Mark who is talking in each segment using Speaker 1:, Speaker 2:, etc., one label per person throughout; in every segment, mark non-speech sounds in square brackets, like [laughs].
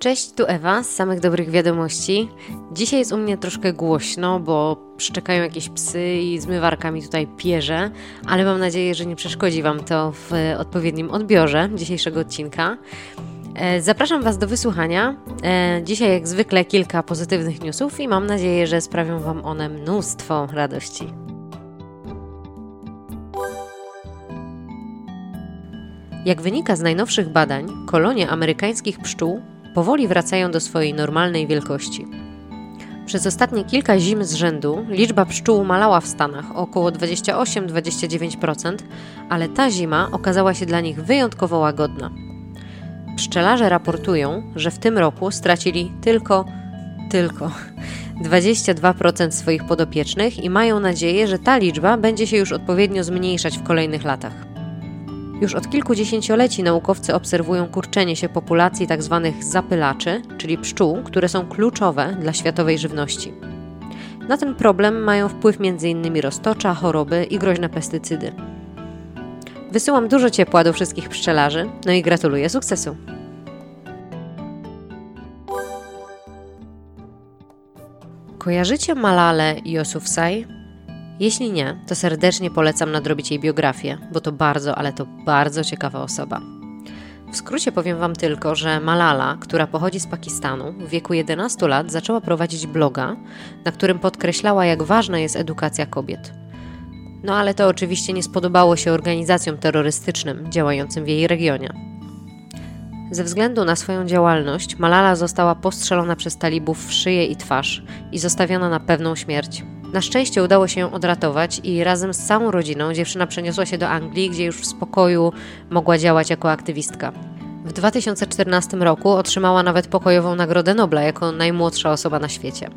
Speaker 1: Cześć, tu Ewa z samych dobrych wiadomości. Dzisiaj jest u mnie troszkę głośno, bo szczekają jakieś psy i zmywarka mi tutaj pierze, ale mam nadzieję, że nie przeszkodzi Wam to w odpowiednim odbiorze dzisiejszego odcinka. E, zapraszam Was do wysłuchania. E, dzisiaj, jak zwykle, kilka pozytywnych newsów i mam nadzieję, że sprawią Wam one mnóstwo radości. Jak wynika z najnowszych badań, kolonie amerykańskich pszczół powoli wracają do swojej normalnej wielkości. Przez ostatnie kilka zim z rzędu liczba pszczół malała w Stanach o około 28-29%, ale ta zima okazała się dla nich wyjątkowo łagodna. Pszczelarze raportują, że w tym roku stracili tylko, tylko 22% swoich podopiecznych i mają nadzieję, że ta liczba będzie się już odpowiednio zmniejszać w kolejnych latach. Już od kilku dziesięcioleci naukowcy obserwują kurczenie się populacji tzw. Tak zapylaczy, czyli pszczół, które są kluczowe dla światowej żywności. Na ten problem mają wpływ m.in. roztocza, choroby i groźne pestycydy. Wysyłam dużo ciepła do wszystkich pszczelarzy, no i gratuluję sukcesu. Kojarzycie Malale Yousafzai? Jeśli nie, to serdecznie polecam nadrobić jej biografię, bo to bardzo, ale to bardzo ciekawa osoba. W skrócie powiem Wam tylko, że Malala, która pochodzi z Pakistanu, w wieku 11 lat zaczęła prowadzić bloga, na którym podkreślała, jak ważna jest edukacja kobiet. No ale to oczywiście nie spodobało się organizacjom terrorystycznym działającym w jej regionie. Ze względu na swoją działalność, Malala została postrzelona przez talibów w szyję i twarz i zostawiona na pewną śmierć. Na szczęście udało się ją odratować i razem z całą rodziną dziewczyna przeniosła się do Anglii, gdzie już w spokoju mogła działać jako aktywistka. W 2014 roku otrzymała nawet pokojową Nagrodę Nobla jako najmłodsza osoba na świecie.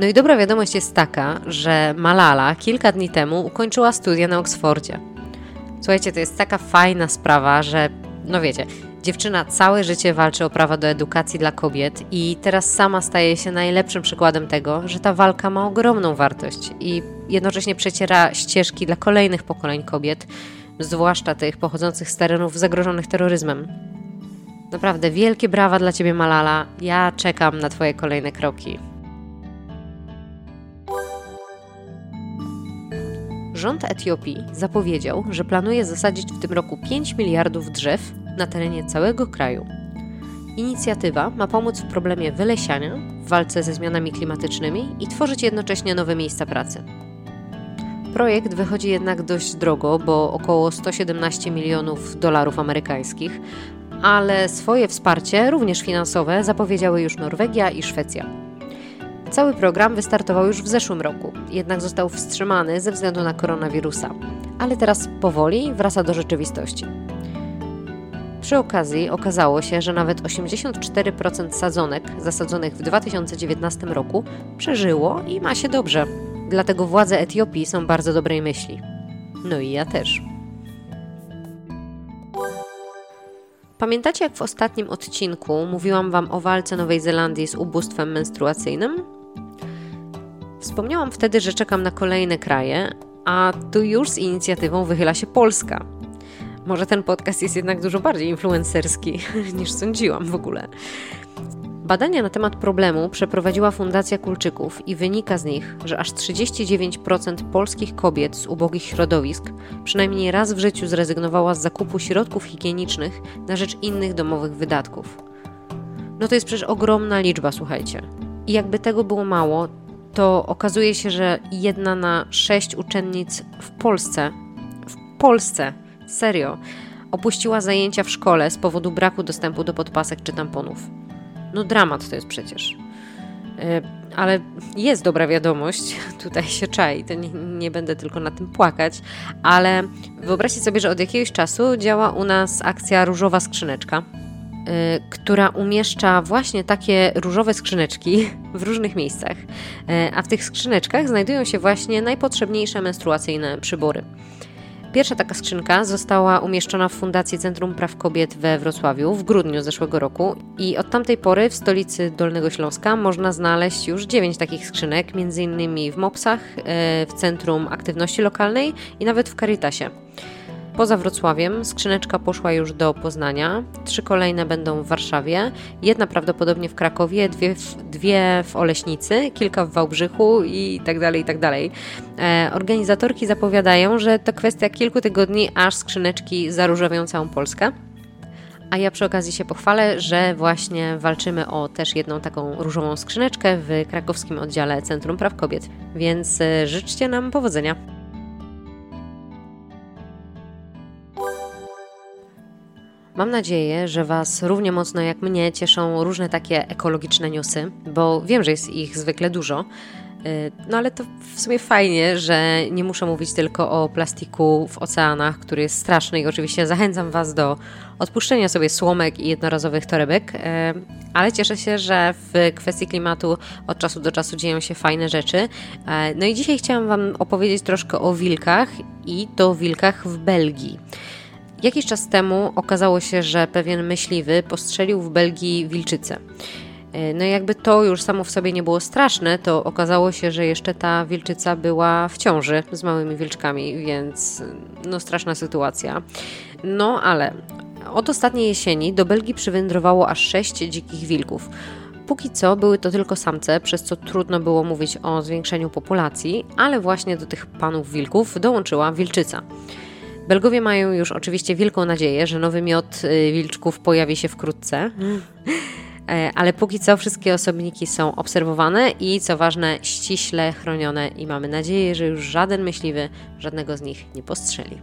Speaker 1: No i dobra wiadomość jest taka, że Malala kilka dni temu ukończyła studia na Oksfordzie. Słuchajcie, to jest taka fajna sprawa, że no wiecie, Dziewczyna całe życie walczy o prawa do edukacji dla kobiet i teraz sama staje się najlepszym przykładem tego, że ta walka ma ogromną wartość i jednocześnie przeciera ścieżki dla kolejnych pokoleń kobiet, zwłaszcza tych pochodzących z terenów zagrożonych terroryzmem. Naprawdę wielkie brawa dla Ciebie, Malala. Ja czekam na Twoje kolejne kroki. Rząd Etiopii zapowiedział, że planuje zasadzić w tym roku 5 miliardów drzew na terenie całego kraju. Inicjatywa ma pomóc w problemie wylesiania, w walce ze zmianami klimatycznymi i tworzyć jednocześnie nowe miejsca pracy. Projekt wychodzi jednak dość drogo, bo około 117 milionów dolarów amerykańskich, ale swoje wsparcie, również finansowe, zapowiedziały już Norwegia i Szwecja. Cały program wystartował już w zeszłym roku, jednak został wstrzymany ze względu na koronawirusa, ale teraz powoli wraca do rzeczywistości. Przy okazji okazało się, że nawet 84% sadzonek zasadzonych w 2019 roku przeżyło i ma się dobrze. Dlatego władze Etiopii są bardzo dobrej myśli. No i ja też. Pamiętacie, jak w ostatnim odcinku mówiłam Wam o walce Nowej Zelandii z ubóstwem menstruacyjnym? Wspomniałam wtedy, że czekam na kolejne kraje, a tu już z inicjatywą wychyla się Polska. Może ten podcast jest jednak dużo bardziej influencerski [laughs] niż sądziłam w ogóle. Badania na temat problemu przeprowadziła Fundacja Kulczyków i wynika z nich, że aż 39% polskich kobiet z ubogich środowisk przynajmniej raz w życiu zrezygnowała z zakupu środków higienicznych na rzecz innych domowych wydatków. No to jest przecież ogromna liczba, słuchajcie. I jakby tego było mało, to okazuje się, że jedna na sześć uczennic w Polsce, w Polsce Serio. Opuściła zajęcia w szkole z powodu braku dostępu do podpasek czy tamponów. No dramat to jest przecież. E, ale jest dobra wiadomość, [laughs] tutaj się czai, to nie, nie, będę tylko na tym płakać, ale wyobraźcie sobie, że od jakiegoś czasu działa u nas akcja Różowa Skrzyneczka, e, która umieszcza właśnie takie różowe skrzyneczki [laughs] w różnych miejscach, e, a w tych skrzyneczkach znajdują się właśnie najpotrzebniejsze menstruacyjne przybory. Pierwsza taka skrzynka została umieszczona w Fundacji Centrum Praw Kobiet we Wrocławiu w grudniu zeszłego roku i od tamtej pory w stolicy Dolnego Śląska można znaleźć już dziewięć takich skrzynek, m.in. w MOPSach, e, w Centrum Aktywności Lokalnej i nawet w Caritasie. Poza Wrocławiem skrzyneczka poszła już do Poznania, trzy kolejne będą w Warszawie, jedna prawdopodobnie w Krakowie, dwie w, dwie w Oleśnicy, kilka w Wałbrzychu i tak dalej, i tak dalej. E, organizatorki zapowiadają, że to kwestia kilku tygodni, aż skrzyneczki zaróżowią całą Polskę. A ja przy okazji się pochwalę, że właśnie walczymy o też jedną taką różową skrzyneczkę w krakowskim oddziale Centrum Praw Kobiet. Więc e, życzcie nam powodzenia. Mam nadzieję, że Was równie mocno jak mnie cieszą różne takie ekologiczne newsy, bo wiem, że jest ich zwykle dużo. Y, no ale to w sumie fajnie, że nie muszę mówić tylko o plastiku w oceanach, który jest straszny i oczywiście zachęcam Was do odpuszczenia sobie słomek i jednorazowych torebek, y, ale cieszę się, że w kwestii klimatu od czasu do czasu dzieją się fajne rzeczy. Y, no i dzisiaj chciałam Wam opowiedzieć troszkę o wilkach i to wilkach w Belgii. Jakiś czas temu okazało się, że pewien myśliwy postrzelił w Belgii wilczycę. E, no jakby to już samo w sobie nie było straszne, to okazało się, że jeszcze ta wilczyca była w ciąży z małymi wilczkami, więc no straszna sytuacja. No ale od ostatniej jesieni do Belgii przywędrowało aż sześć dzikich wilków. Póki co były to tylko samce, przez co trudno było mówić o zwiększeniu populacji, ale właśnie do tych panów wilków dołączyła wilczyca. Belgowie mają już oczywiście wielką nadzieję, że nowy miod y, wilczków pojawi się wkrótce. [laughs] E, ale póki co wszystkie osobniki są obserwowane i co ważne, ściśle chronione i mamy nadzieję, że już żaden myśliwy żadnego z nich nie postrzeli.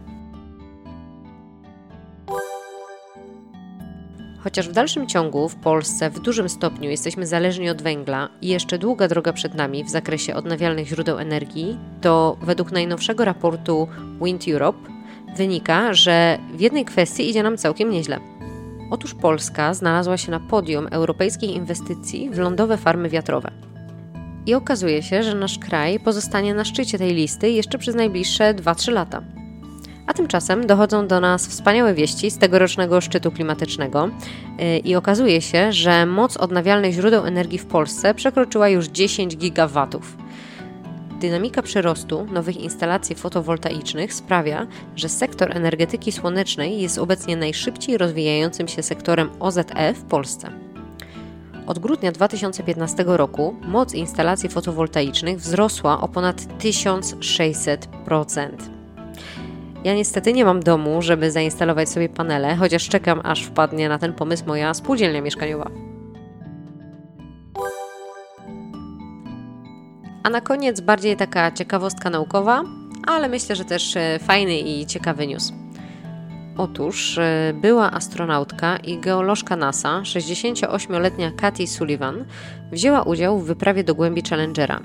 Speaker 1: Chociaż w dalszym ciągu w Polsce w dużym stopniu jesteśmy zależni od węgla i jeszcze długa droga przed nami w zakresie odnawialnych źródeł energii, to według najnowszego raportu Wind Europe wynika, że w jednej kwestii idzie nam całkiem nieźle. Otóż Polska znalazła się na podium europejskich inwestycji w lądowe farmy wiatrowe. I okazuje się, że nasz kraj pozostanie na szczycie tej listy jeszcze przez najbliższe 2-3 lata. A tymczasem dochodzą do nas wspaniałe wieści z tegorocznego szczytu klimatycznego y, i okazuje się, że moc odnawialnych źródeł energii w Polsce przekroczyła już 10 gigawatów. Dynamika przyrostu nowych instalacji fotowoltaicznych sprawia, że sektor energetyki słonecznej jest obecnie najszybciej rozwijającym się sektorem OZE w Polsce. Od grudnia 2015 roku moc instalacji fotowoltaicznych wzrosła o ponad 1600%. Ja niestety nie mam domu, żeby zainstalować sobie panele, chociaż czekam aż wpadnie na ten pomysł moja spółdzielnia mieszkaniowa. A na koniec bardziej taka ciekawostka naukowa, ale myślę, że też e, fajny i ciekawy news. Otóż e, była astronautka i geolożka NASA, 68-letnia Katy Sullivan, wzięła udział w wyprawie do głębi Challengera,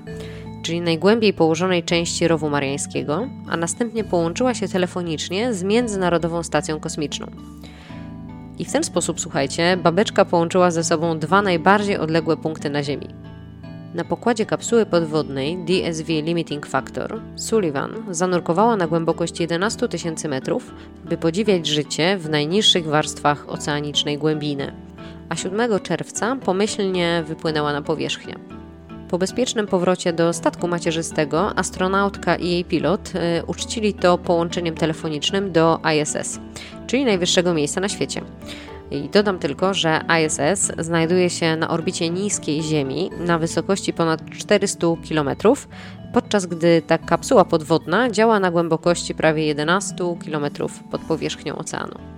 Speaker 1: czyli najgłębiej położonej części rowu mariańskiego, a następnie połączyła się telefonicznie z Międzynarodową Stacją Kosmiczną. I w ten sposób, słuchajcie, babeczka połączyła ze sobą dwa najbardziej odległe punkty na Ziemi na pokładzie kapsuły podwodnej DSV Limiting Factor Sullivan zanurkowała na głębokość 11 tysięcy metrów, by podziwiać życie w najniższych warstwach oceanicznej głębiny, a 7 czerwca pomyślnie wypłynęła na powierzchnię. Po bezpiecznym powrocie do statku macierzystego astronautka i jej pilot y, uczcili to połączeniem telefonicznym do ISS, czyli najwyższego miejsca na świecie. I dodam tylko, że ISS znajduje się na orbicie niskiej Ziemi na wysokości ponad 400 km, podczas gdy ta kapsuła podwodna działa na głębokości prawie 11 km pod powierzchnią oceanu.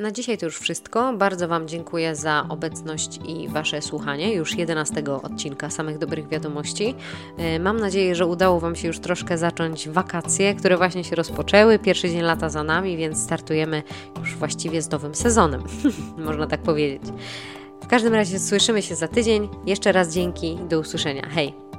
Speaker 1: Na dzisiaj to już wszystko. Bardzo Wam dziękuję za obecność i Wasze słuchanie już 11 odcinka samych dobrych wiadomości. E, mam nadzieję, że udało Wam się już troszkę zacząć wakacje, które właśnie się rozpoczęły. Pierwszy dzień lata za nami, więc startujemy już właściwie z nowym sezonem, [laughs] można tak powiedzieć. W każdym razie słyszymy się za tydzień. Jeszcze raz dzięki. Do usłyszenia. Hej!